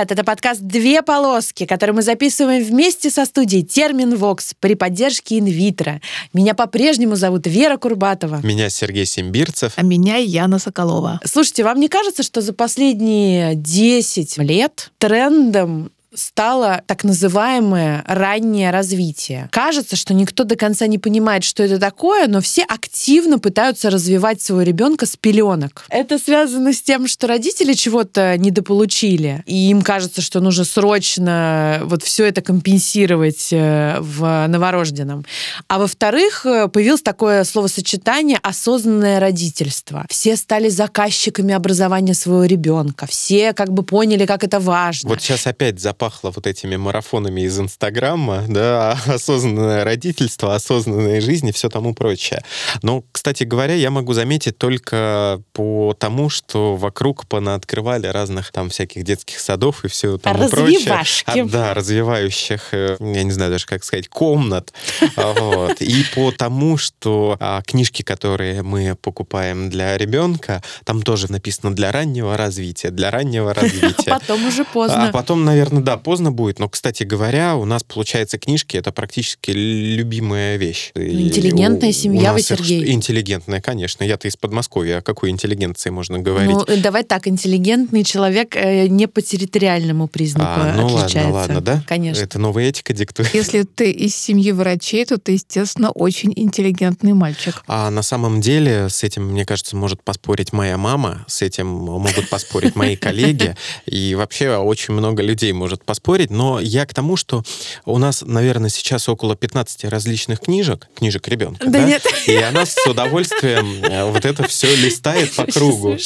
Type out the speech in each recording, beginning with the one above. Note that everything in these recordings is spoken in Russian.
привет! Это подкаст «Две полоски», который мы записываем вместе со студией «Термин Вокс» при поддержке инвитро. Меня по-прежнему зовут Вера Курбатова. Меня Сергей Симбирцев. А меня Яна Соколова. Слушайте, вам не кажется, что за последние 10 лет трендом стало так называемое раннее развитие. Кажется, что никто до конца не понимает, что это такое, но все активно пытаются развивать своего ребенка с пеленок. Это связано с тем, что родители чего-то недополучили, и им кажется, что нужно срочно вот все это компенсировать э, в новорожденном. А во-вторых, э, появилось такое словосочетание «осознанное родительство». Все стали заказчиками образования своего ребенка, все как бы поняли, как это важно. Вот сейчас опять за пахло вот этими марафонами из Инстаграма, да, осознанное родительство, осознанная жизнь и все тому прочее. Но, кстати говоря, я могу заметить только по тому, что вокруг понаоткрывали разных там всяких детских садов и все тому прочее. А, да, развивающих, э, я не знаю даже как сказать, комнат. Вот. И по тому, что а, книжки, которые мы покупаем для ребенка, там тоже написано для раннего развития, для раннего развития. Потом уже поздно. А потом, наверное, да, поздно будет, но, кстати говоря, у нас, получается, книжки — это практически любимая вещь. Интеллигентная семья вы, Сергей. Интеллигентная, конечно. Я-то из Подмосковья. О какой интеллигенции можно говорить? Ну, давай так, интеллигентный человек э, не по территориальному признаку а, ну отличается. ладно, ладно, да? Конечно. Это новая этика диктует. Если ты из семьи врачей, то ты, естественно, очень интеллигентный мальчик. А на самом деле с этим, мне кажется, может поспорить моя мама, с этим могут поспорить мои коллеги, и вообще очень много людей может может поспорить, но я к тому, что у нас, наверное, сейчас около 15 различных книжек, книжек ребенка, да, да? нет. и она с удовольствием э, вот это все листает по кругу.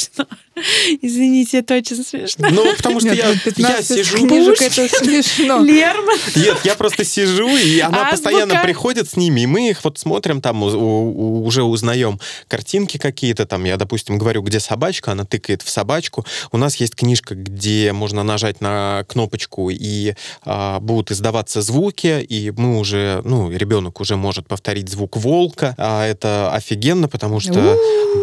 Извините, это очень смешно. Ну, потому что я, я сижу... книжек, это смешно. Лерман. Нет, я просто сижу, и она Азбука. постоянно приходит с ними, и мы их вот смотрим, там у, у, уже узнаем картинки какие-то, там я, допустим, говорю, где собачка, она тыкает в собачку. У нас есть книжка, где можно нажать на кнопочку, и а, будут издаваться звуки, и мы уже, ну, ребенок уже может повторить звук волка, а это офигенно, потому что,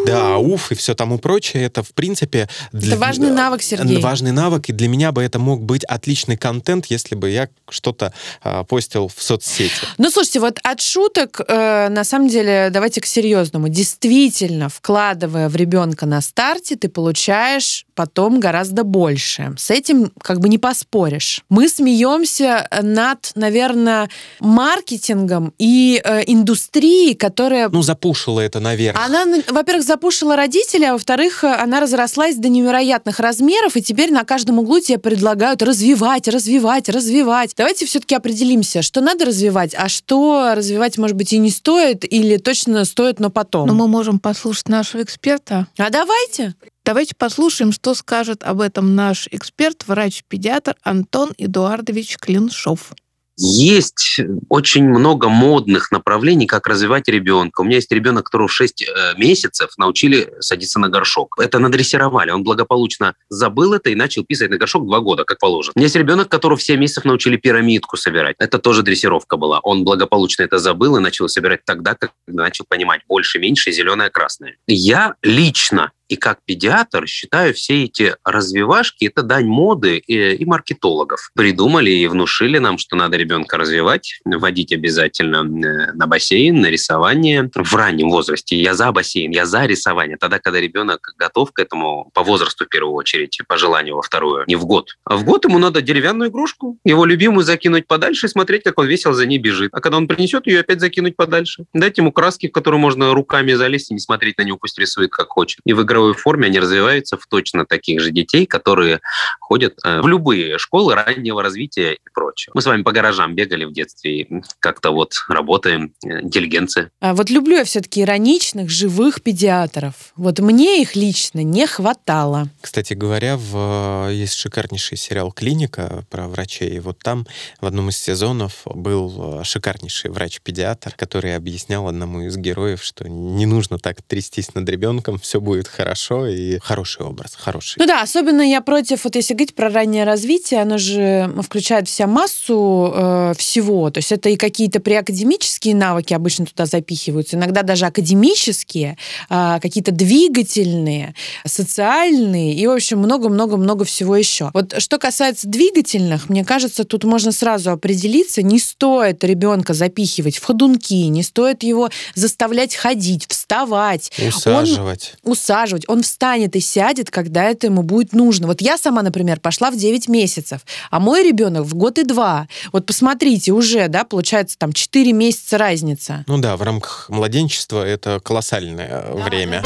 да, уф, и все тому прочее, это, в принципе. Для... Это важный навык, Сергей. Важный навык, и для меня бы это мог быть отличный контент, если бы я что-то э, постил в соцсети. Ну, слушайте, вот от шуток, э, на самом деле, давайте к серьезному. Действительно, вкладывая в ребенка на старте, ты получаешь потом гораздо больше. С этим как бы не поспоришь. Мы смеемся над, наверное, маркетингом и э, индустрией, которая... Ну, запушила это, наверное. Она, во-первых, запушила родителей, а во-вторых, она разрослась до невероятных размеров, и теперь на каждом углу тебе предлагают развивать, развивать, развивать. Давайте все-таки определимся, что надо развивать, а что развивать, может быть, и не стоит, или точно стоит, но потом. Но мы можем послушать нашего эксперта. А давайте. Давайте послушаем, что скажет об этом наш эксперт, врач-педиатр Антон Эдуардович Клиншов. Есть очень много модных направлений, как развивать ребенка. У меня есть ребенок, которого в 6 э, месяцев научили садиться на горшок. Это надрессировали. Он благополучно забыл это и начал писать на горшок два года, как положено. У меня есть ребенок, которого в 7 месяцев научили пирамидку собирать. Это тоже дрессировка была. Он благополучно это забыл и начал собирать тогда, когда начал понимать больше, меньше, зеленое, красное. Я лично и как педиатр считаю все эти развивашки – это дань моды и, и маркетологов. Придумали и внушили нам, что надо ребенка развивать, водить обязательно э, на бассейн, на рисование в раннем возрасте. Я за бассейн, я за рисование. Тогда, когда ребенок готов к этому по возрасту в первую очередь, по желанию во вторую, не в год. А в год ему надо деревянную игрушку, его любимую закинуть подальше и смотреть, как он весело за ней бежит. А когда он принесет ее, опять закинуть подальше. Дать ему краски, в которые можно руками залезть и не смотреть на него, пусть рисует как хочет. И в здоровой форме, они развиваются в точно таких же детей, которые ходят э, в любые школы раннего развития и прочее. Мы с вами по гаражам бегали в детстве и как-то вот работаем, э, интеллигенция. А вот люблю я все-таки ироничных, живых педиатров. Вот мне их лично не хватало. Кстати говоря, в... есть шикарнейший сериал «Клиника» про врачей. И вот там в одном из сезонов был э, шикарнейший врач-педиатр, который объяснял одному из героев, что не нужно так трястись над ребенком, все будет хорошо хорошо и хороший образ, хороший. Ну да, особенно я против, вот если говорить про раннее развитие, оно же включает в себя массу э, всего. То есть это и какие-то преакадемические навыки обычно туда запихиваются, иногда даже академические, э, какие-то двигательные, социальные и, в общем, много-много-много всего еще. Вот что касается двигательных, мне кажется, тут можно сразу определиться, не стоит ребенка запихивать в ходунки, не стоит его заставлять ходить, вставать. Усаживать. Он, усаживать. Он встанет и сядет, когда это ему будет нужно. Вот я сама, например, пошла в 9 месяцев, а мой ребенок в год и два. Вот посмотрите, уже, да, получается там 4 месяца разница. Ну да, в рамках младенчества это колоссальное да, время.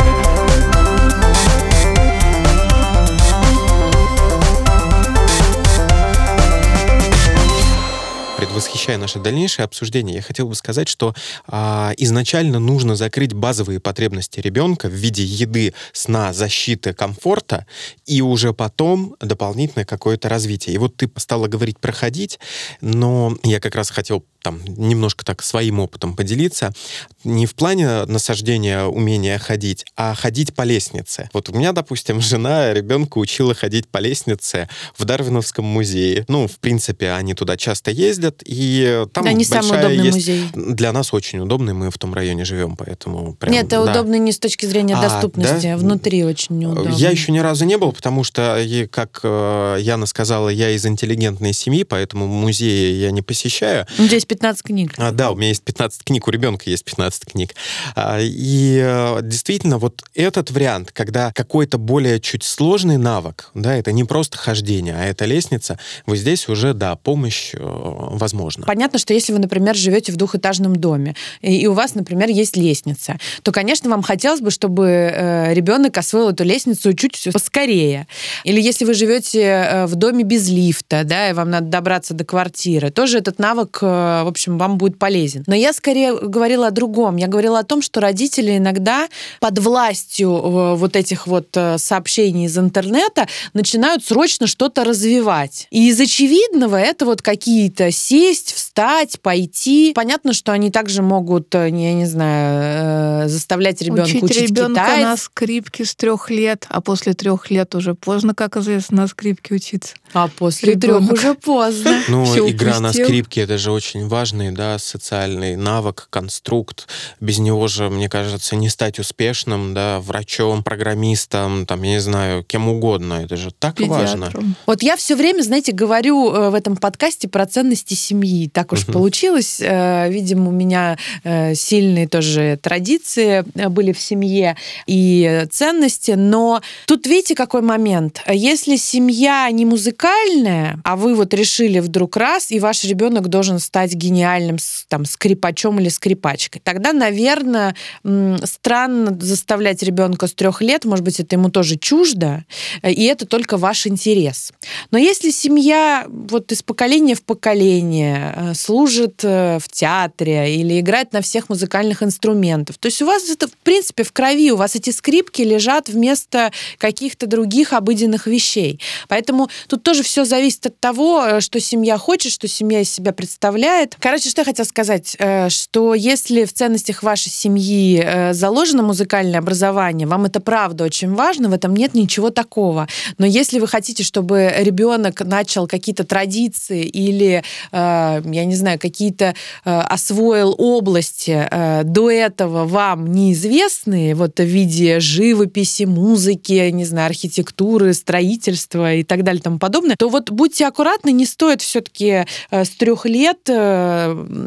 Предвосхищая наше дальнейшее обсуждение, я хотел бы сказать, что а, изначально нужно закрыть базовые потребности ребенка в виде еды, сна, защиты, комфорта, и уже потом дополнительное какое-то развитие. И вот ты стала говорить проходить, но я как раз хотел там немножко так своим опытом поделиться. Не в плане насаждения умения ходить, а ходить по лестнице. Вот у меня, допустим, жена ребенка учила ходить по лестнице в Дарвиновском музее. Ну, в принципе, они туда часто ездят, и там да, не большая самый удобный есть... музей. Для нас очень удобный, мы в том районе живем, поэтому прям, Нет, это да. удобно не с точки зрения А, доступности, да? внутри очень неудобно. Я еще ни разу не был, потому что, как э, Яна сказала, я из интеллигентной семьи, поэтому музеи я не посещаю. Здесь 15 книг. А, да, у меня есть 15 книг, у ребенка есть 15 книг. А, и э, действительно, вот этот вариант, когда какой-то более чуть сложный навык, да, это не просто хождение, а это лестница, вот здесь уже, да, помощь э, возможна. Понятно, что если вы, например, живете в двухэтажном доме, и, у вас, например, есть лестница, то, конечно, вам хотелось бы, чтобы э, ребенок освоил эту лестницу чуть поскорее. Или если вы живете в доме без лифта, да, и вам надо добраться до квартиры, тоже этот навык, в общем, вам будет полезен. Но я скорее говорила о другом. Я говорила о том, что родители иногда под властью э, вот этих вот э, сообщений из интернета начинают срочно что-то развивать. И из очевидного это вот какие-то сесть, встать, пойти. Понятно, что они также могут, э, я не знаю, заставлять ребенка учить, учить ребенка китайц. на скрипке с трех лет, а после трех лет уже поздно, как известно, на скрипке учиться. А после трех уже поздно. Ну, игра на скрипке это же очень важный, да, социальный навык, конструкт. Без него же, мне кажется, не стать успешным, да, врачом, программистом, там, я не знаю, кем угодно. Это же так важно. Педиатром. Вот я все время, знаете, говорю э, в этом подкасте про ценности семьи. Так уж Мгм. получилось. Э, Видимо, у меня э, сильные тоже традиции были в семье и ценности. Но тут видите, какой момент. Если семья не музыкальная, а вы вот решили вдруг раз, и ваш ребенок должен стать гениальным там, скрипачом или скрипачкой, тогда, наверное, странно заставлять ребенка с трех лет, может быть, это ему тоже чуждо, э, и это только ваш интерес. Но если семья вот из поколения в поколение э, служит э, в театре или играет на всех музыкальных инструментах, то есть у вас это, в принципе, в крови, у вас эти скрипки лежат вместо каких-то других обыденных вещей. Поэтому тут тоже все зависит от того, что семья хочет, что семья из себя представляет. Короче, что я хотела сказать, э, что если в ценностях вашей семьи э, заложено музыкальное образование, вам это правда очень важно, в этом нет ничего такого. Но если вы хотите, чтобы ребенок начал какие-то традиции или, э, я не знаю, какие-то освоил области до этого вам неизвестные, вот в виде живописи, музыки, не знаю, архитектуры, строительства и так далее и тому подобное, то вот будьте аккуратны, не стоит все-таки с трех лет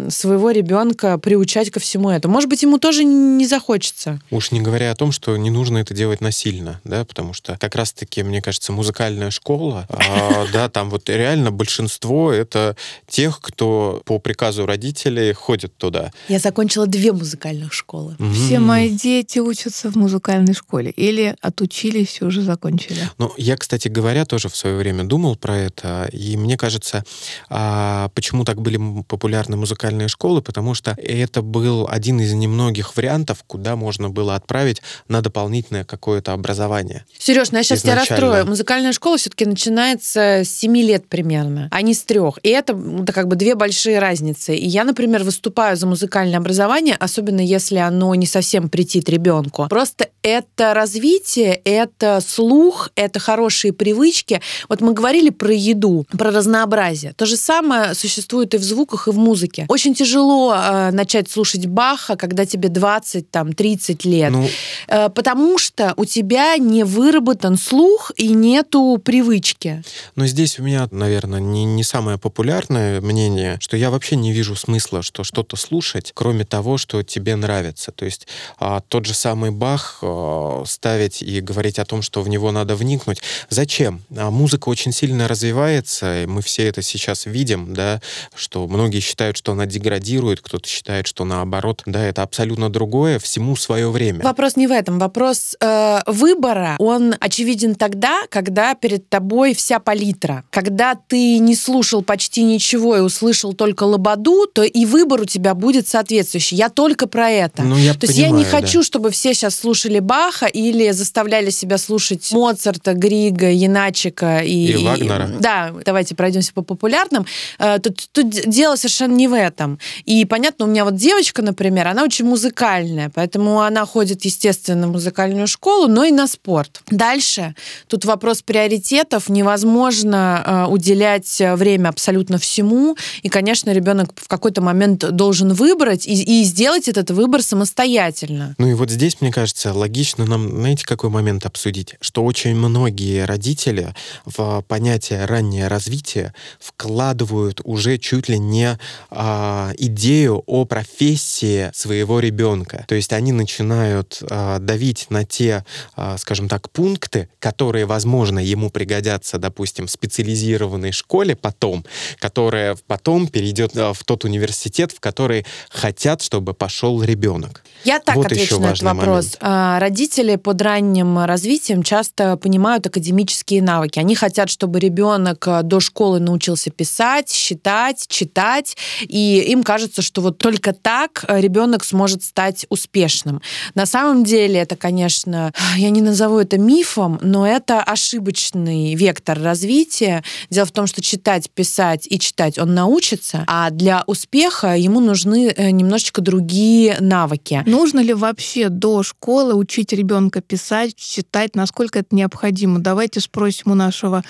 своего ребенка приучать ко всему этому. Может быть, ему тоже не захочется. Уж не говоря о том, что не нужно это делать насильно, да, потому что как раз-таки, мне кажется, музыкальная школа, а, да, там вот реально большинство это тех, кто по приказу родителей ходит туда. Я закончила две музыкальных школы. Все мои дети учатся в музыкальной школе или отучились и уже закончили. Ну, я, кстати говоря, тоже в свое время думал про это, и мне кажется, а, почему так были популярны музыкальные школы, потому что это был один из немногих вариантов, куда можно было отправить на дополнительное какое-то образование. Сереж, ну я сейчас Изначально. тебя расстрою. Музыкальная школа все-таки начинается с 7 лет примерно, а не с трех. И это, это как бы две большие разницы. И я, например, выступаю за музыкальное образование, особенно если оно не совсем претит ребенку. Просто это развитие, это слух, это хорошие привычки. Вот мы говорили про еду, про разнообразие. То же самое существует и в звуках, и в музыке. Очень тяжело э, начать слушать Баха, когда тебе 20, там, 30 лет. Ну... Э, потому что у тебя не выработан слух и нету привычки. Но здесь у меня, наверное, не, не самое популярное мнение, что я вообще не вижу смысла, что что-то слушать, кроме того, что тебе нравится. То есть э, тот же самый Бах э, ставить и говорить о том, что в него надо вникнуть. Зачем? А музыка очень сильно развивается, и мы все это сейчас видим, да, что многие считают, что она деградирует, кто-то считает, что наоборот, да, это абсолютно другое, всему свое время. Вопрос не в этом, вопрос э, выбора, он очевиден тогда, когда перед тобой вся палитра. Когда ты не слушал почти ничего и услышал только лободу, то и выбор у тебя будет соответствующий. Я только про это. Ну, я то понимаю, есть я не хочу, да. чтобы все сейчас слушали Баха или заставляли себя слушать Моцарта, Грига, Яначика и... И Вагнера. И, да, давайте пройдемся по популярным. Э, тут, тут дело совершенно не в этом. И понятно, у меня вот девочка, например, она очень музыкальная, поэтому она ходит, естественно, в музыкальную школу, но и на спорт. Дальше тут вопрос приоритетов. Невозможно э, уделять время абсолютно всему. И, конечно, ребенок в какой-то момент должен выбрать и, и сделать этот выбор самостоятельно. Ну и вот здесь, мне кажется, логично нам, знаете, какой момент обсудить? Что очень многие родители в понятие раннее развитие вкладывают уже чуть ли не а, идею о профессии своего ребенка. То есть они начинают а, давить на те, а, скажем так, пункты, которые, возможно, ему пригодятся, допустим, в специализированной школе потом, которая потом перейдет а, в тот университет, в который хотят, чтобы пошел ребенок. Я так вот отвечу на этот вопрос. Момент. Родители под ранним развитием часто понимают академические навыки. Они хотят, чтобы ребенок до школы научился писать, считать, читать, и им кажется, что вот только так ребенок сможет стать успешным. На самом деле это, конечно, я не назову это мифом, но это ошибочный вектор развития. Дело в том, что читать, писать и читать он научится, а для успеха ему нужны э, немножечко другие навыки. Нужно ли вообще до школы учить ребенка писать, читать, насколько это необходимо? Давайте спросим у нашего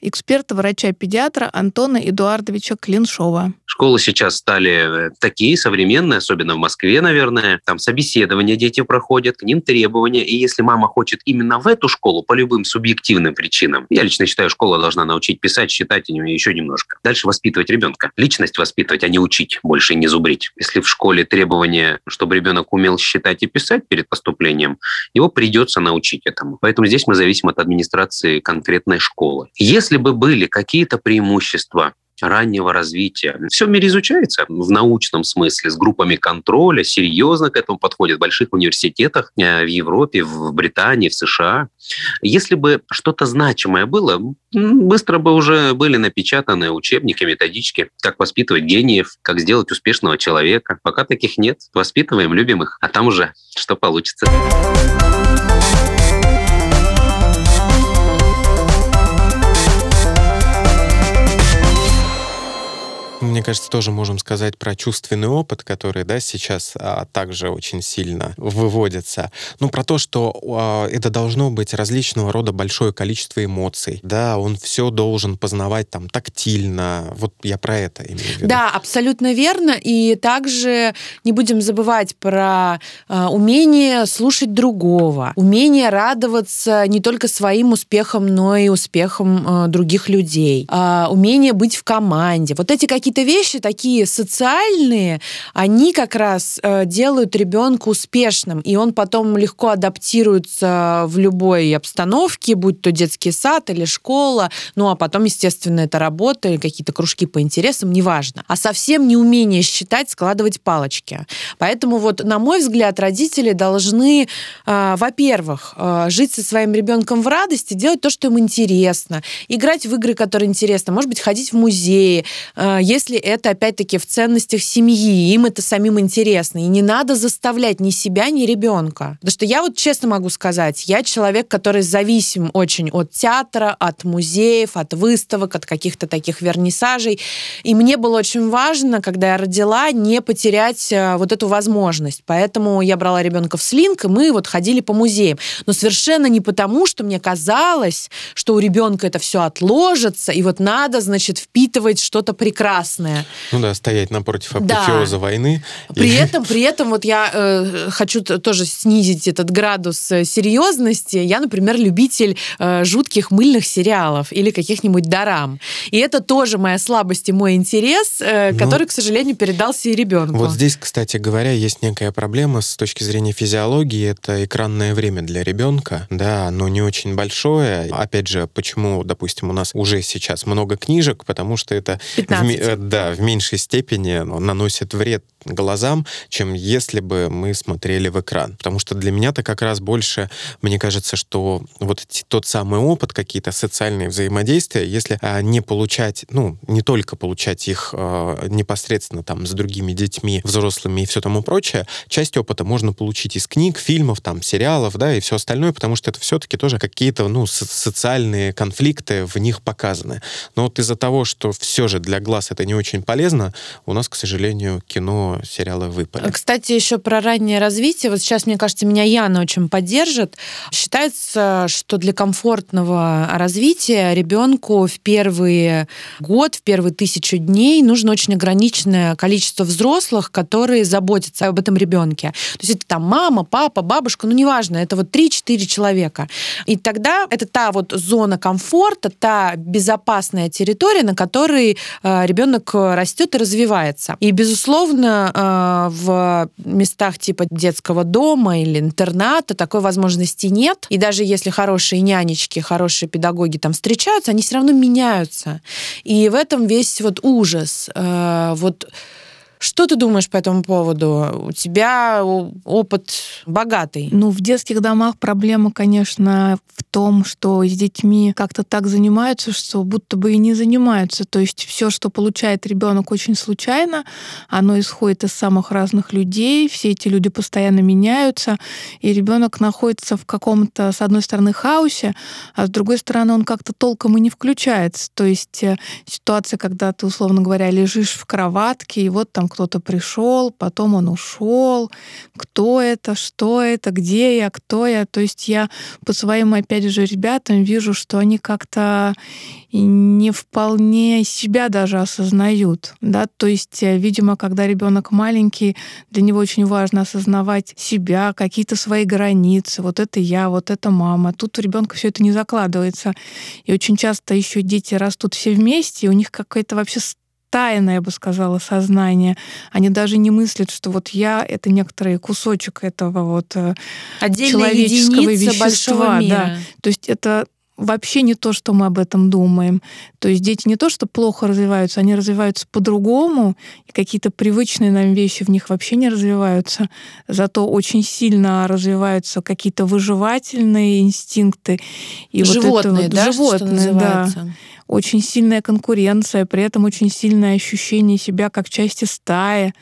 эксперта, врача-педиатра Антона Эдуардовича Клиншова. Школы сейчас стали э, такие современные, особенно в Москве, наверное. Там собеседования дети проходят, к ним требования. И если мама хочет именно в эту школу по любым субъективным причинам, я лично считаю, школа должна научить писать, считать и еще немножко. Дальше воспитывать ребенка. Личность воспитывать, а не учить, больше не зубрить. Если в школе требования, чтобы ребенок умел считать и писать перед поступлением, его придется научить этому. Поэтому здесь мы зависим от администрации конкретной школы. Если бы были какие-то преимущества раннего развития. Все в мире изучается в научном смысле, с группами контроля, серьезно к этому подходят в больших университетах э, в Европе, в Британии, в США. Если бы что-то значимое было, быстро бы уже были напечатаны учебники, методички, как воспитывать гениев, как сделать успешного человека. Пока таких нет. Воспитываем, любим их, а там уже что получится. Мне кажется, тоже можем сказать про чувственный опыт, который, да, сейчас а, также очень сильно выводится. Ну, про то, что а, это должно быть различного рода большое количество эмоций. Да, он все должен познавать там тактильно. Вот я про это имею в виду. Да, абсолютно верно. И также не будем забывать про а, умение слушать другого, умение радоваться не только своим успехам, но и успехам а, других людей, а, умение быть в команде. Вот эти какие-то вещи такие социальные, они как раз э, делают ребенка успешным, и он потом легко адаптируется в любой обстановке, будь то детский сад или школа, ну а потом, естественно, это работа или какие-то кружки по интересам, неважно. А совсем не умение считать, складывать палочки. Поэтому вот, на мой взгляд, родители должны, э, во-первых, э, жить со своим ребенком в радости, делать то, что им интересно, играть в игры, которые интересны, может быть, ходить в музеи, э, если это опять-таки в ценностях семьи, им это самим интересно. И не надо заставлять ни себя, ни ребенка. Потому что я вот честно могу сказать, я человек, который зависим очень от театра, от музеев, от выставок, от каких-то таких вернисажей. И мне было очень важно, когда я родила, не потерять э, вот эту возможность. Поэтому я брала ребенка в слинг, и мы вот ходили по музеям. Но совершенно не потому, что мне казалось, что у ребенка это все отложится, и вот надо, значит, впитывать что-то прекрасное. Ну да, стоять напротив апофеоза да. войны. При и... этом, при этом вот я э, хочу тоже снизить этот градус э, серьезности. Я, например, любитель э, жутких мыльных сериалов или каких-нибудь дарам. И это тоже моя слабость и мой интерес, э, ну, который, к сожалению, передался и ребенку. Вот здесь, кстати говоря, есть некая проблема с точки зрения физиологии. Это экранное время для ребенка. Да, оно не очень большое. Опять же, почему, допустим, у нас уже сейчас много книжек, потому что это в, э, да, в меньшей степени наносит вред глазам, чем если бы мы смотрели в экран. Потому что для меня-то как раз больше, мне кажется, что вот тот самый опыт, какие-то социальные взаимодействия, если а, не получать, ну, не только получать их а, непосредственно там с другими детьми, взрослыми и все тому прочее, часть опыта можно получить из книг, фильмов, там, сериалов, да, и все остальное, потому что это все-таки тоже какие-то, ну, со- социальные конфликты в них показаны. Но вот из-за того, что все же для глаз это не очень полезно, у нас, к сожалению, кино сериалы выпали. Кстати, еще про раннее развитие. Вот сейчас, мне кажется, меня Яна очень поддержит. Считается, что для комфортного развития ребенку в первый год, в первые тысячу дней нужно очень ограниченное количество взрослых, которые заботятся об этом ребенке. То есть это там мама, папа, бабушка, ну неважно, это вот 3-4 человека. И тогда это та вот зона комфорта, та безопасная территория, на которой э, ребенок растет и развивается. И, безусловно, э, в местах типа детского дома или интерната такой возможности нет. И даже если хорошие нянечки, хорошие педагоги там встречаются, они все равно меняются. И в этом весь вот ужас. Э, вот что ты думаешь по этому поводу? У тебя опыт богатый. Ну, в детских домах проблема, конечно, в том, что с детьми как-то так занимаются, что будто бы и не занимаются. То есть все, что получает ребенок, очень случайно. Оно исходит из самых разных людей. Все эти люди постоянно меняются. И ребенок находится в каком-то, с одной стороны, хаосе, а с другой стороны, он как-то толком и не включается. То есть э, ситуация, когда ты, условно говоря, лежишь в кроватке, и вот там кто-то пришел, потом он ушел, кто это, что это, где я, кто я. То есть я по своим, опять же, ребятам вижу, что они как-то не вполне себя даже осознают. Да? То есть, э, видимо, когда ребенок маленький, для него очень важно осознавать себя, какие-то свои границы. Вот это я, вот это мама. Тут у ребенка все это не закладывается. И очень часто еще дети растут все вместе, и у них какая-то вообще тайное, я бы сказала, сознание. Они даже не мыслят, что вот я — это некоторый кусочек этого вот э, Отдельная человеческого вещества. Да. То есть это вообще не то, что мы об этом думаем. То есть дети не то, что плохо развиваются, они развиваются по-другому, и какие-то привычные нам вещи в них вообще не развиваются. Зато очень сильно развиваются какие-то выживательные инстинкты. И животные, вот это вот, да? Животные, да очень сильная конкуренция, при этом очень сильное ощущение себя как части стаи.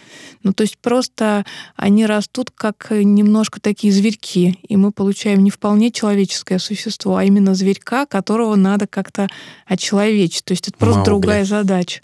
Ну, то есть просто они растут как немножко такие зверьки, и мы получаем не вполне человеческое существо, а именно зверька, которого надо как-то очеловечить. То есть это просто Маугли. другая задача.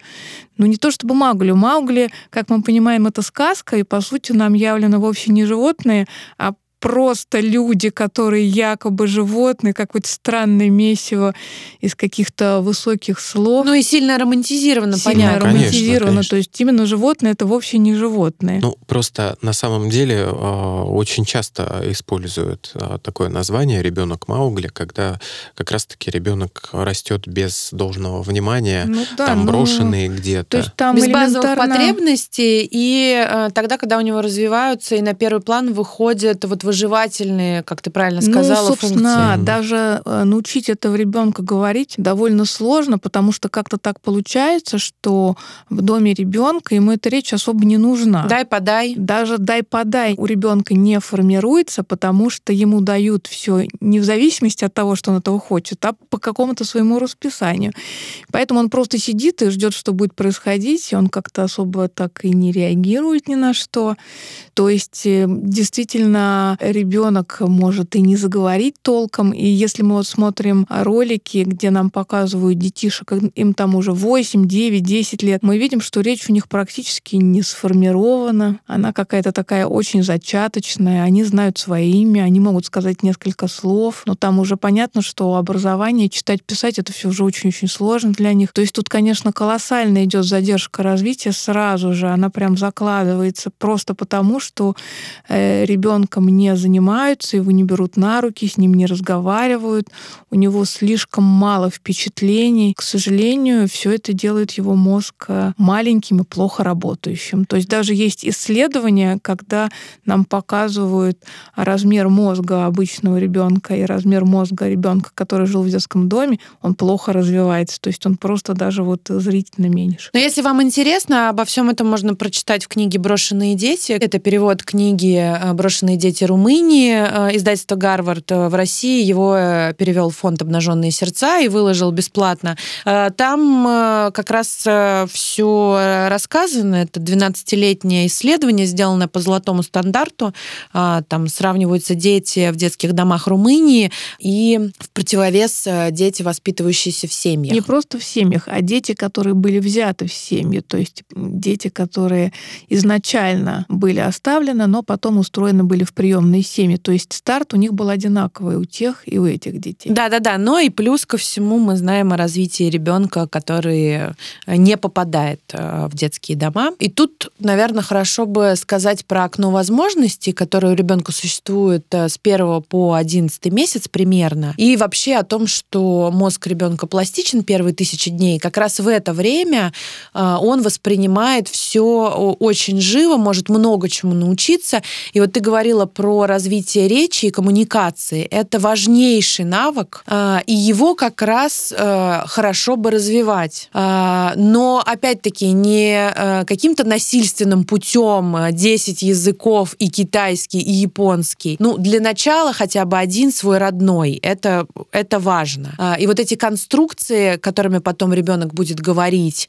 Ну, не то чтобы Маугли. Маугли, как мы понимаем, это сказка, и, по сути, нам явлено вовсе не животные, а просто люди, которые якобы животные, какое-то странное месиво из каких-то высоких слов. Ну и сильно романтизировано, сильно понятно. романтизировано. Конечно. То есть именно животные это вовсе не животные. Ну, просто на самом деле э, очень часто используют э, такое название ребенок Маугли, когда как раз-таки ребенок растет без должного внимания, ну, да, там ну, брошенный где-то. То есть там без элементарно... базовых потребностей, и э, тогда, когда у него развиваются, и на первый план выходят вот выживательные, как ты правильно сказала, ну, собственно, функции. даже э, научить этого ребенка говорить довольно сложно, потому что как-то так получается, что в доме ребенка ему эта речь особо не нужна. Дай подай. Даже дай подай у ребенка не формируется, потому что ему дают все не в зависимости от того, что он этого хочет, а по какому-то своему расписанию. Поэтому он просто сидит и ждет, что будет происходить, и он как-то особо так и не реагирует ни на что. То есть э, действительно ребенок может и не заговорить толком. И если мы вот смотрим ролики, где нам показывают детишек, им там уже 8, 9, 10 лет, мы видим, что речь у них практически не сформирована. Она какая-то такая очень зачаточная. Они знают свои имя, они могут сказать несколько слов, но там уже понятно, что образование, читать, писать, это все уже очень-очень сложно для них. То есть тут, конечно, колоссально идет задержка развития сразу же. Она прям закладывается просто потому, что э, ребенком не занимаются, его не берут на руки, с ним не разговаривают, у него слишком мало впечатлений. К сожалению, все это делает его мозг э, маленьким и плохо работающим. То есть даже есть исследования, когда нам показывают размер мозга обычного ребенка и размер мозга ребенка, который жил в детском доме, он плохо развивается. То есть он просто даже вот зрительно меньше. Но если вам интересно, обо всем этом можно прочитать в книге «Брошенные дети». Это перевод книги «Брошенные дети Румынии», э, издательство «Гарвард» в России. Его э, перевел фонд «Обнаженные сердца» и выложил бесплатно. Там как раз все рассказано. Это 12-летнее исследование, сделанное по золотому стандарту. Там сравниваются дети в детских домах Румынии и в противовес дети, воспитывающиеся в семьях. Не просто в семьях, а дети, которые были взяты в семьи. То есть дети, которые изначально были оставлены, но потом устроены были в приемные семьи. То есть старт у них был одинаковый у тех и у этих детей. Да-да-да. Но и плюс ко всему мы знаем о развитии ребенка, который не попадает э, в детские дома. И тут, наверное, хорошо бы сказать про окно возможностей, которое у ребенка существует э, с 1 по 11 месяц примерно. И вообще о том, что мозг ребенка пластичен первые тысячи дней. Как раз в это время э, он воспринимает все очень живо, может много чему научиться. И вот ты говорила про развитие речи и коммуникации. Это важнейший навык, и его как раз хорошо бы развивать. Но, опять-таки, не каким-то насильственным путем 10 языков и китайский, и японский. Ну, для начала хотя бы один свой родной. Это, это важно. И вот эти конструкции, которыми потом ребенок будет говорить,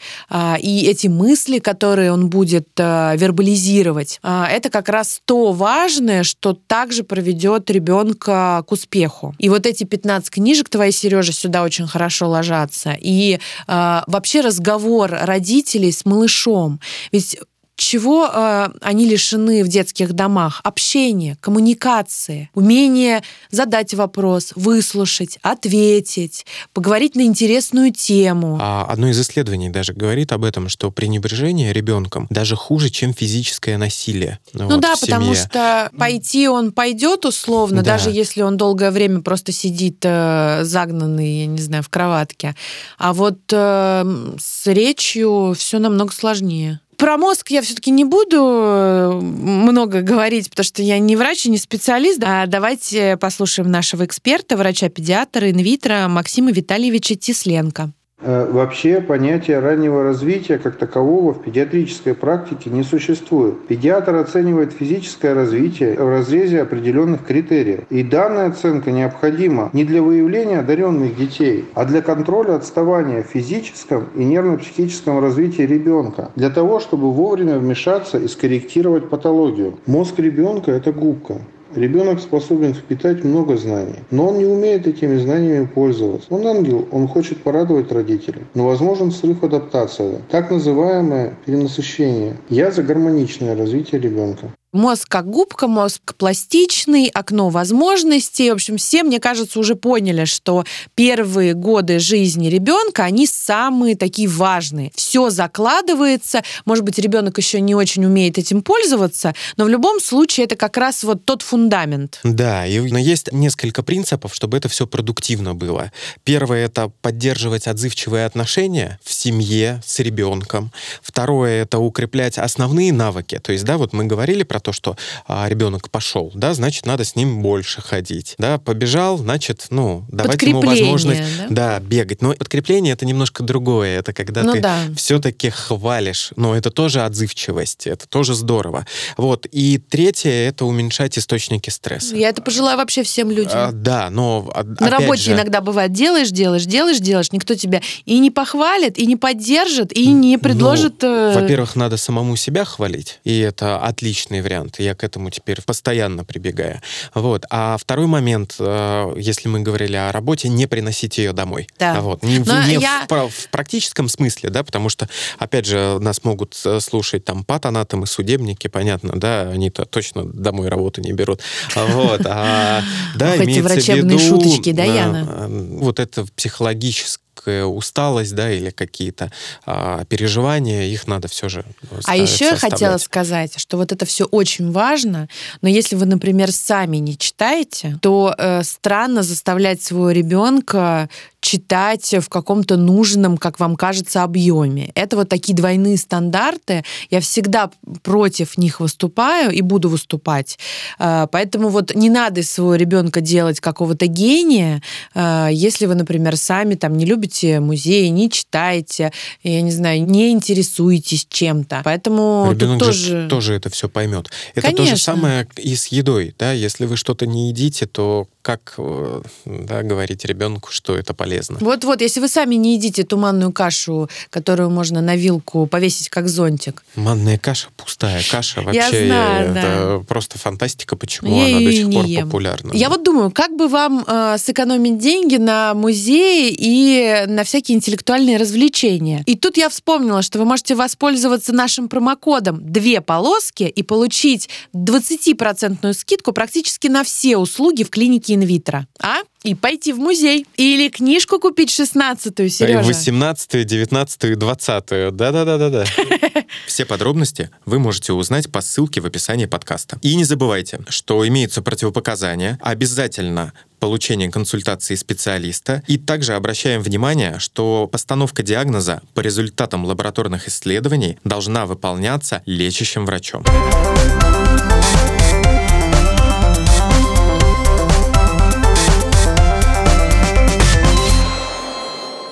и эти мысли, которые он будет вербализировать, это как раз то важное, что также проведет ребенка к успеху. И вот эти 15 книжек твои, Сережа, сюда очень хорошо ложатся. И э, вообще разговор родителей с малышом. Ведь чего э, они лишены в детских домах? Общения, коммуникации, умение задать вопрос, выслушать, ответить, поговорить на интересную тему. А одно из исследований даже говорит об этом, что пренебрежение ребенком даже хуже, чем физическое насилие. Ну, вот, да, потому что пойти он пойдет условно, да. даже если он долгое время просто сидит э, загнанный, я не знаю, в кроватке. А вот э, с речью все намного сложнее. Про мозг я все-таки не буду э, много говорить, потому что я не врач и не специалист. А давайте послушаем нашего эксперта, врача-педиатра инвитро Максима Витальевича Тисленко. Э, вообще понятия раннего развития как такового в педиатрической практике не существует. Педиатр оценивает физическое развитие в разрезе определенных критериев. И данная оценка необходима не для выявления одаренных детей, а для контроля отставания в физическом и нервно-психическом развитии ребенка, для того, чтобы вовремя вмешаться и скорректировать патологию. Мозг ребенка – это губка. Ребенок способен впитать много знаний, но он не умеет этими знаниями пользоваться. Он ангел, он хочет порадовать родителей, но возможен срыв адаптации, так называемое перенасыщение. Я за гармоничное развитие ребенка. Мозг как губка, мозг пластичный, окно возможностей. В общем, все, мне кажется, уже поняли, что первые годы жизни ребенка, они самые такие важные. Все закладывается. Может быть, ребенок еще не очень умеет этим пользоваться, но в любом случае это как раз вот тот фундамент. Да, и но есть несколько принципов, чтобы это все продуктивно было. Первое — это поддерживать отзывчивые отношения в семье с ребенком. Второе — это укреплять основные навыки. То есть, да, вот мы говорили про то, что а, ребенок пошел, да, значит, надо с ним больше ходить. Да, побежал, значит, ну, давать ему возможность да? да, бегать. Но подкрепление это немножко другое. Это когда ну, ты да. все-таки хвалишь. Но это тоже отзывчивость, это тоже здорово. Вот. И третье это уменьшать источники стресса. Я это пожелаю вообще всем людям. А, да, но а, на работе же... иногда бывает делаешь, делаешь, делаешь, делаешь, никто тебя и не похвалит, и не поддержит, и не ну, предложит. Ну, во-первых, надо самому себя хвалить, и это отличный вариант. Я к этому теперь постоянно прибегаю. Вот. А второй момент, э, если мы говорили о работе, не приносить ее домой. Да. Вот. Не, не я... в, в практическом смысле, да, потому что, опять же, нас могут э, слушать там патанатомы, судебники, понятно, да, они-то точно домой работу не берут. Вот. А, да, эти врачебные шуточки, да, Яна? Вот это психологическое усталость, да, или какие-то а, переживания, их надо все же А еще я хотела сказать, что вот это все очень важно, но если вы, например, сами не читаете, то э, странно заставлять своего ребенка читать в каком-то нужном, как вам кажется, объеме. Это вот такие двойные стандарты. Я всегда против них выступаю и буду выступать. Э, поэтому вот не надо из своего ребенка делать какого-то гения, э, если вы, например, сами там не любите музеи, не читаете, я не знаю, не интересуетесь чем-то. Поэтому Ребенок тут тоже... же тоже это все поймет. Это Конечно. то же самое и с едой. Да? Если вы что-то не едите, то как э, да, говорить ребенку, что это полезно. Вот-вот, если вы сами не едите туманную кашу, которую можно на вилку повесить как зонтик. Манная каша, пустая каша, вообще Я знаю, это да. просто фантастика, почему Я она до сих пор ем. популярна. Я вот думаю, как бы вам э, сэкономить деньги на музеи и на всякие интеллектуальные развлечения. И тут я вспомнила, что вы можете воспользоваться нашим промокодом «Две полоски» и получить 20% скидку практически на все услуги в клинике инвитро. А? И пойти в музей. Или книжку купить 16-ю, Сережа. 18-ю, 19-ю, 20-ю. Да-да-да-да-да. Все подробности вы можете узнать по ссылке в описании подкаста. И не забывайте, что имеются противопоказания. Обязательно получение консультации специалиста. И также обращаем внимание, что постановка диагноза по результатам лабораторных исследований должна выполняться лечащим врачом.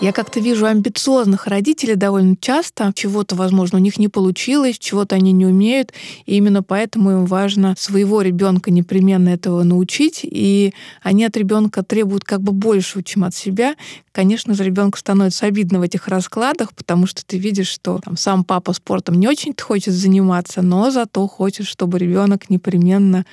Я как-то вижу амбициозных родителей довольно часто. Чего-то, возможно, у них не получилось, чего-то они не умеют. И именно поэтому им важно своего ребенка непременно этого научить. И они от ребенка требуют как бы большего, чем от себя. Конечно же, ребенку становится обидно в этих раскладах, потому что ты видишь, что там, сам папа спортом не очень хочет заниматься, но зато хочет, чтобы ребенок непременно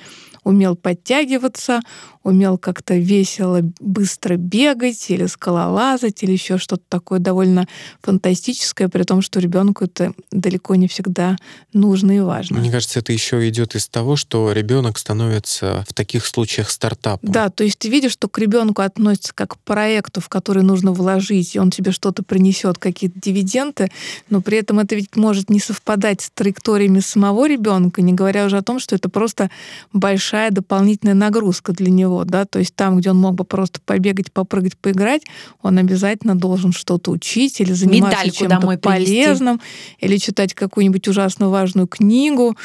умел подтягиваться, умел как-то весело, быстро бегать или скалолазать, или еще что-то такое довольно фантастическое, при том, что ребенку это далеко не всегда нужно и важно. Мне кажется, это еще идет из того, что ребенок становится в таких случаях стартапом. Да, то есть ты видишь, что к ребенку относится как к проекту, в который нужно вложить, и он тебе что-то принесет, какие-то дивиденды, но при этом это ведь может не совпадать с траекториями самого ребенка, не говоря уже о том, что это просто большая дополнительная нагрузка для него да, то есть там, где он мог бы просто побегать, попрыгать, поиграть, он обязательно должен что-то учить или заниматься чем-то полезным, или читать какую-нибудь ужасно важную книгу.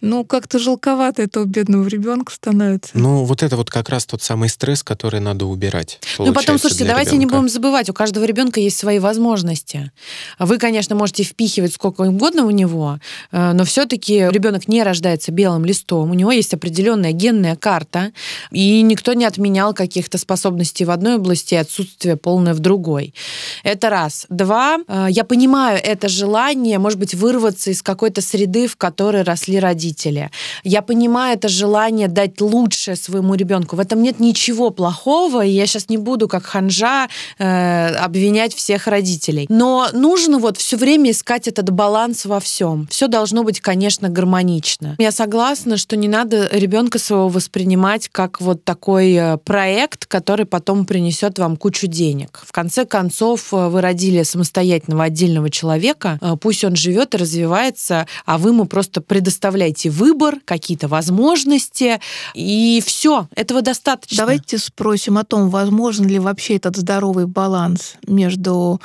Ну, как-то жалковато этого бедного ребенка становится. Ну, вот это вот как раз тот самый стресс, который надо убирать. Ну, потом, слушайте, давайте ребенка. не будем забывать, у каждого ребенка есть свои возможности. Вы, конечно, можете впихивать сколько угодно в него, э, но все-таки ребенок не рождается белым листом, у него есть определенная генная карта, и никто не отменял каких-то способностей в одной области и отсутствие полное в другой. Это раз. Два, э, я понимаю это желание, может быть, вырваться из какой-то среды, в которой росли родители. Я понимаю это желание дать лучшее своему ребенку. В этом нет ничего плохого, и я сейчас не буду как ханжа э, обвинять всех родителей. Но нужно вот все время искать этот баланс во всем. Все должно быть, конечно, гармонично. Я согласна, что не надо ребенка своего воспринимать как вот такой э, проект, который потом принесет вам кучу денег. В конце концов, э, вы родили самостоятельного отдельного человека, э, пусть он живет и развивается, а вы ему просто предоставляете выбор, какие-то возможности, и все, этого достаточно. Давайте спросим о том, возможен ли вообще этот здоровый баланс между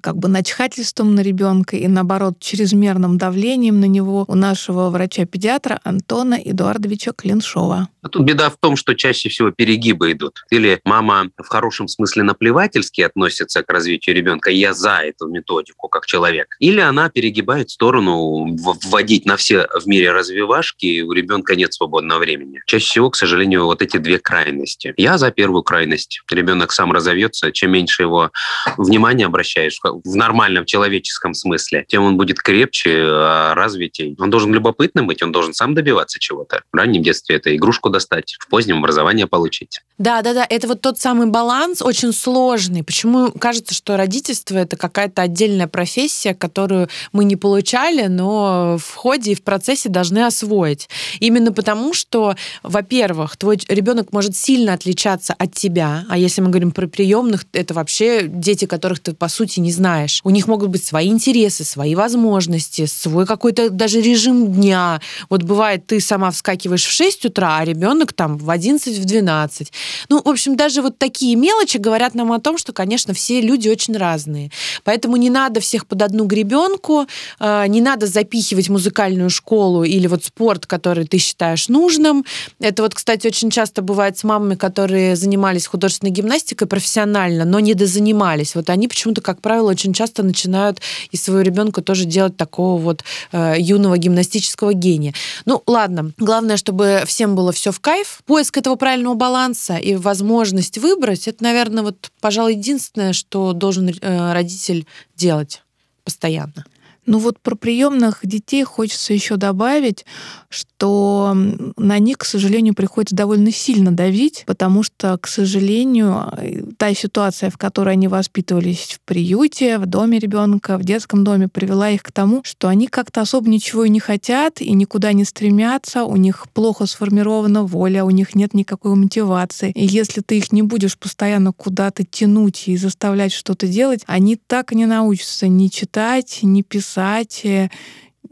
как бы начхательством на ребенка и, наоборот, чрезмерным давлением на него у нашего врача-педиатра Антона Эдуардовича Клиншова. А тут беда в том, что чаще всего перегибы идут. Или мама в хорошем смысле наплевательски относится к развитию ребенка, я за эту методику как человек. Или она перегибает сторону вводить на все в мире развивашки, и у ребенка нет свободного времени. Чаще всего, к сожалению, вот эти две крайности. Я за первую крайность. Ребенок сам разовьется, чем меньше его внимания обращаешь в нормальном человеческом смысле, тем он будет крепче, а, развитей. Он должен любопытным быть, он должен сам добиваться чего-то. В раннем детстве это игрушку достать, в позднем образование получить. Да, да, да, это вот тот самый баланс очень сложный. Почему кажется, что родительство это какая-то отдельная профессия, которую мы не получали, но в ходе и в процессе должны освоить. Именно потому, что, во-первых, твой ребенок может сильно отличаться от тебя, а если мы говорим про приемных, это вообще дети, которых ты по сути не знаешь. У них могут быть свои интересы, свои возможности, свой какой-то даже режим дня. Вот бывает, ты сама вскакиваешь в 6 утра, а ребенок там в 11, в 12. Ну, в общем, даже вот такие мелочи говорят нам о том, что, конечно, все люди очень разные. Поэтому не надо всех под одну гребенку, э, не надо запихивать музыкальную школу или вот спорт, который ты считаешь нужным. Это вот, кстати, очень часто бывает с мамами, которые занимались художественной гимнастикой профессионально, но не дозанимались. Вот они почему-то, как правило, очень часто начинают из своего ребенка тоже делать такого вот э, юного гимнастического гения. Ну, ладно. Главное, чтобы всем было все в кайф. Поиск этого правильного баланса и возможность выбрать, это, наверное, вот, пожалуй, единственное, что должен э, родитель делать постоянно. Ну вот про приемных детей хочется еще добавить, что на них, к сожалению, приходится довольно сильно давить, потому что, к сожалению, та ситуация, в которой они воспитывались в приюте, в доме ребенка, в детском доме, привела их к тому, что они как-то особо ничего и не хотят и никуда не стремятся, у них плохо сформирована воля, у них нет никакой мотивации. И если ты их не будешь постоянно куда-то тянуть и заставлять что-то делать, они так и не научатся ни читать, ни писать, э,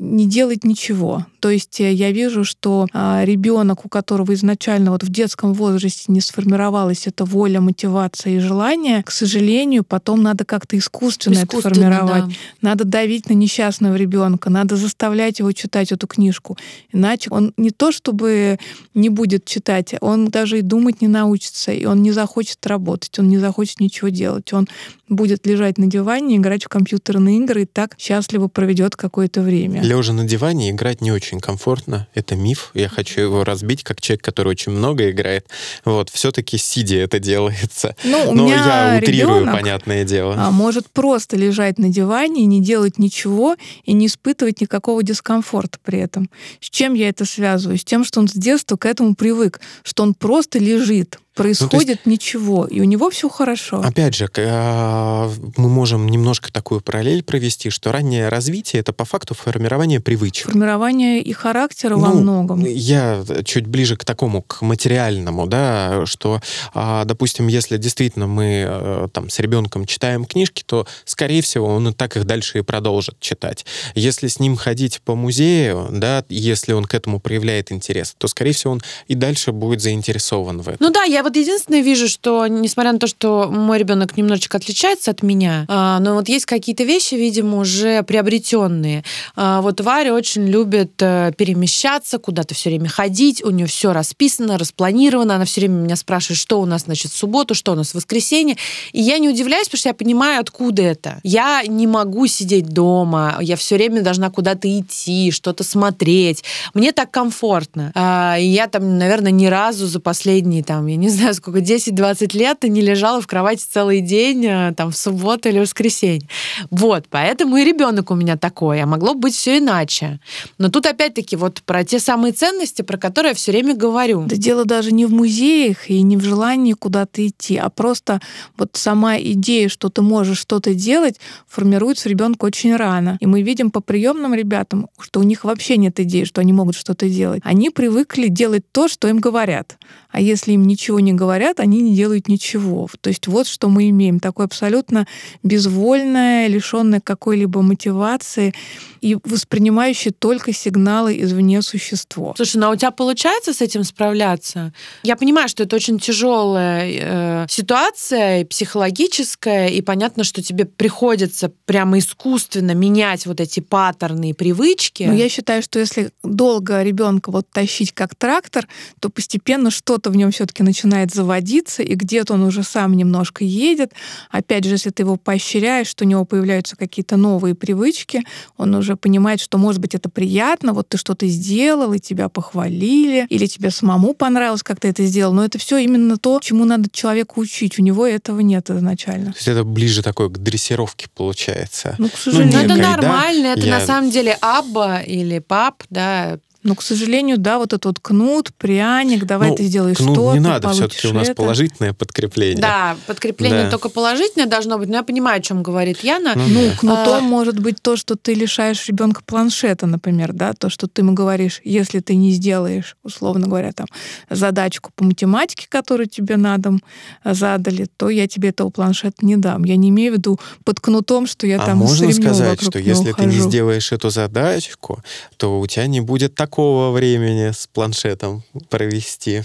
не делать ничего. То есть э, я вижу, что а, ребенок, у которого изначально вот в детском возрасте не сформировалась эта воля, мотивация и желание, к сожалению, потом надо как-то искусственно, искусственно это формировать. Да. Надо давить на несчастного ребенка, надо заставлять его читать эту книжку. Иначе он не то чтобы не будет читать, он даже и думать не научится, и он не захочет работать, он не захочет ничего делать. Он будет лежать на диване, играть в компьютерные игры и так счастливо проведет какое-то время. Лежа на диване играть не очень комфортно. Это миф. Я хочу его разбить как человек, который очень много играет. Вот, все-таки сидя это делается. Ну, у Но меня я утрирую, ребенок, понятное дело. А, может просто лежать на диване и не делать ничего, и не испытывать никакого дискомфорта при этом. С чем я это связываю? С тем, что он с детства к этому привык, что он просто лежит, происходит ну, есть, ничего, и у него все хорошо. Опять же, а, мы можем немножко такую параллель провести, что раннее развитие это по факту формирование привычек. Формирование и характера ну, во многом. Я чуть ближе к такому, к материальному, да, что, а, допустим, если действительно мы э, там с ребенком читаем книжки, то, скорее всего, он и так их дальше и продолжит читать. Если с ним ходить по музею, да, если он к этому проявляет интерес, то, скорее всего, он и дальше будет заинтересован в этом. Ну да, я вот единственное вижу, что, несмотря на то, что мой ребенок немножечко отличается от меня, а, но вот есть какие-то вещи, видимо, уже приобретенные. А, вот Варя очень любит э, перемещаться, куда-то все время ходить, у нее все расписано, распланировано, она все время меня спрашивает, что у нас, значит, в субботу, что у нас в воскресенье, и я не удивляюсь, потому что я понимаю, откуда это. Я не могу сидеть дома, я все время должна куда-то идти, что-то смотреть. Мне так комфортно. А, я там, наверное, ни разу за последние, там, я не знаю сколько, 10-20 лет и не лежала в кровати целый день, э, там, в субботу или воскресенье. Вот, поэтому и ребенок у меня такой, а могло быть все иначе. Но тут опять-таки вот про те самые ценности, про которые я все время говорю. Да дело даже не в музеях и не в желании куда-то идти, а просто вот сама идея, что ты можешь что-то делать, формируется ребенка очень рано. И мы видим по приемным ребятам, что у них вообще нет идеи, что они могут что-то делать. Они привыкли делать то, что им говорят. А если им ничего не говорят, они не делают ничего. То есть вот что мы имеем. Такое абсолютно безвольное, лишенное какой-либо мотивации и воспринимающее только сигналы извне существо. Слушай, ну а у тебя получается с этим справляться? Я понимаю, что это очень тяжелая э, ситуация, психологическая, и понятно, что тебе приходится прямо искусственно менять вот эти паттерны и привычки. Но я считаю, что если долго ребенка вот тащить как трактор, то постепенно что-то в нем все-таки начинает заводиться, и где-то он уже сам немножко едет. Опять же, если ты его поощряешь, что у него появляются какие-то новые привычки, он уже понимает, что, может быть, это приятно, вот ты что-то сделал, и тебя похвалили, или тебе самому понравилось, как ты это сделал. Но это все именно то, чему надо человеку учить. У него этого нет изначально. То есть это ближе такое к дрессировке получается. Ну, к сожалению. Ну, это некой, да, нормально, это я- на самом деле абба или пап, да, Но, к сожалению, да, вот этот вот кнут, пряник, давай Ну, ты сделаешь кнут что не надо, все-таки у получишь нас это. положительное подкрепление. Да, подкрепление Да. только положительное должно быть. Но я понимаю, о чем говорит Яна. Ну, Ну, да. кнутом А- может быть то, что ты лишаешь ребенка планшета, например, да, то, что ты ему говоришь, если ты не сделаешь, условно говоря, там, задачку по математике, которую тебе на дом э, задали, то я тебе этого планшета не дам. Я не имею в виду под кнутом, что я а там можно сказать, вокруг что если ты не сделаешь эту задачку, то у тебя не будет такого времени с планшетом провести.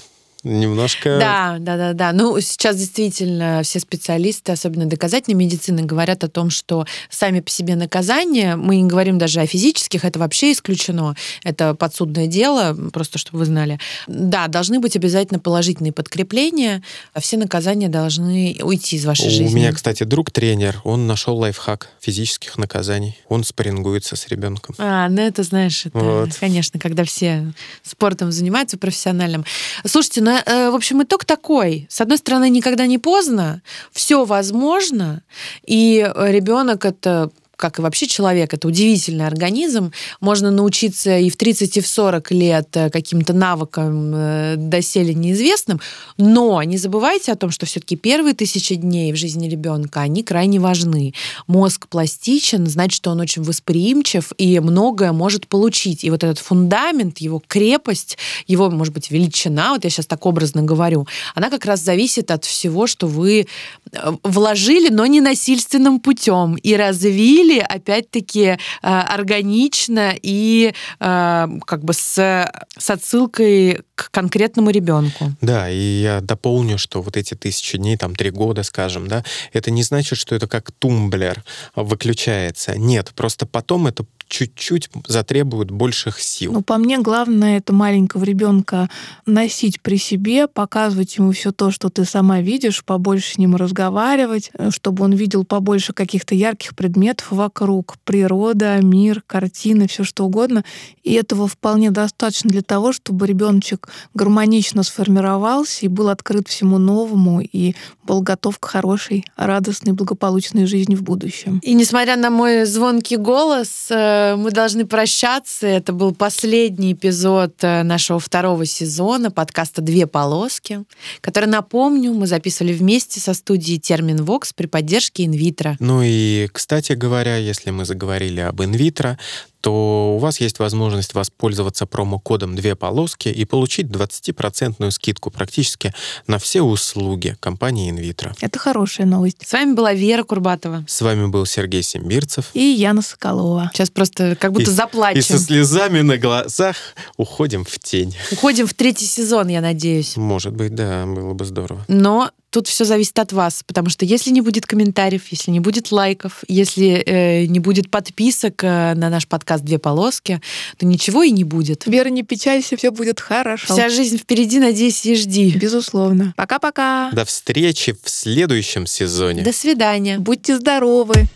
Немножко... Да, да, да, да. Ну, сейчас действительно все специалисты, особенно доказательной медицины, говорят о том, что сами по себе наказания, мы не говорим даже о физических, это вообще исключено, это подсудное дело, просто чтобы вы знали. Да, должны быть обязательно положительные подкрепления, а все наказания должны уйти из вашей У жизни. меня, кстати, друг тренер, он нашел лайфхак физических наказаний. Он спаррингуется с ребенком. А, ну это, знаешь, это, Вот. конечно, когда все спортом занимаются профессиональным. Слушайте, ну, в общем, итог такой. С одной стороны, никогда не поздно, все возможно, и ребенок это как и вообще человек, это удивительный организм. Можно научиться и в 30, и в 40 лет э, каким-то навыкам э, доселе неизвестным, но не забывайте о том, что все-таки первые тысячи дней в жизни ребенка, они крайне важны. Мозг пластичен, значит, что он очень восприимчив и многое может получить. И вот этот фундамент, его крепость, его, может быть, величина, вот я сейчас так образно говорю, она как раз зависит от всего, что вы э, вложили, но не насильственным путем, и развили, опять-таки, э, органично и э, как бы с, с отсылкой к конкретному ребенку. Да, и я дополню, что вот эти тысячи дней, там три года, скажем, да, это не значит, что это как тумблер выключается. Нет, просто потом это чуть-чуть затребует больших сил. Ну, по мне, главное это маленького ребенка носить при себе, показывать ему все то, что ты сама видишь, побольше с ним разговаривать, э, чтобы он видел побольше каких-то ярких предметов вокруг, природа, мир, картины, все что угодно. И этого вполне достаточно для того, чтобы ребеночек гармонично сформировался и был открыт всему новому и был готов к хорошей, радостной, благополучной жизни в будущем. И несмотря на мой звонкий голос, э, мы должны прощаться. Это был последний эпизод э, нашего второго сезона подкаста «Две полоски», который, напомню, мы записывали вместе со студией «Термин Вокс» при поддержке инвитро. Ну и, кстати говоря, если мы заговорили об инвитро, то у вас есть возможность воспользоваться промокодом «Две полоски» и получить 20% скидку практически на все услуги компании инвитро. Это хорошая новость. С вами была Вера Курбатова. С вами был Сергей Симбирцев. И Яна Соколова. Сейчас просто как будто И- заплачем. И со слезами на глазах уходим в тень. Уходим в третий сезон, я надеюсь. Может быть, да, было бы здорово. Но тут все зависит от вас, потому что если не будет комментариев, если не будет лайков, если э, не будет подписок э, на наш подкаст «Две полоски», то ничего и не будет. Вера, не печалься, все будет хорошо. Вся жизнь впереди, надеюсь, и жди. Безусловно. Пока-пока. До встречи в следующем сезоне. До свидания. Будьте здоровы.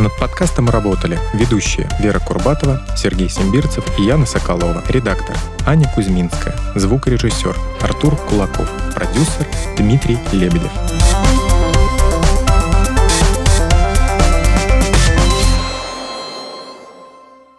Над подкастом работали ведущие Вера Курбатова, Сергей Симбирцев и Яна Соколова, редактор Аня Кузьминская, звукорежиссер Артур Кулаков, продюсер Дмитрий Лебедев.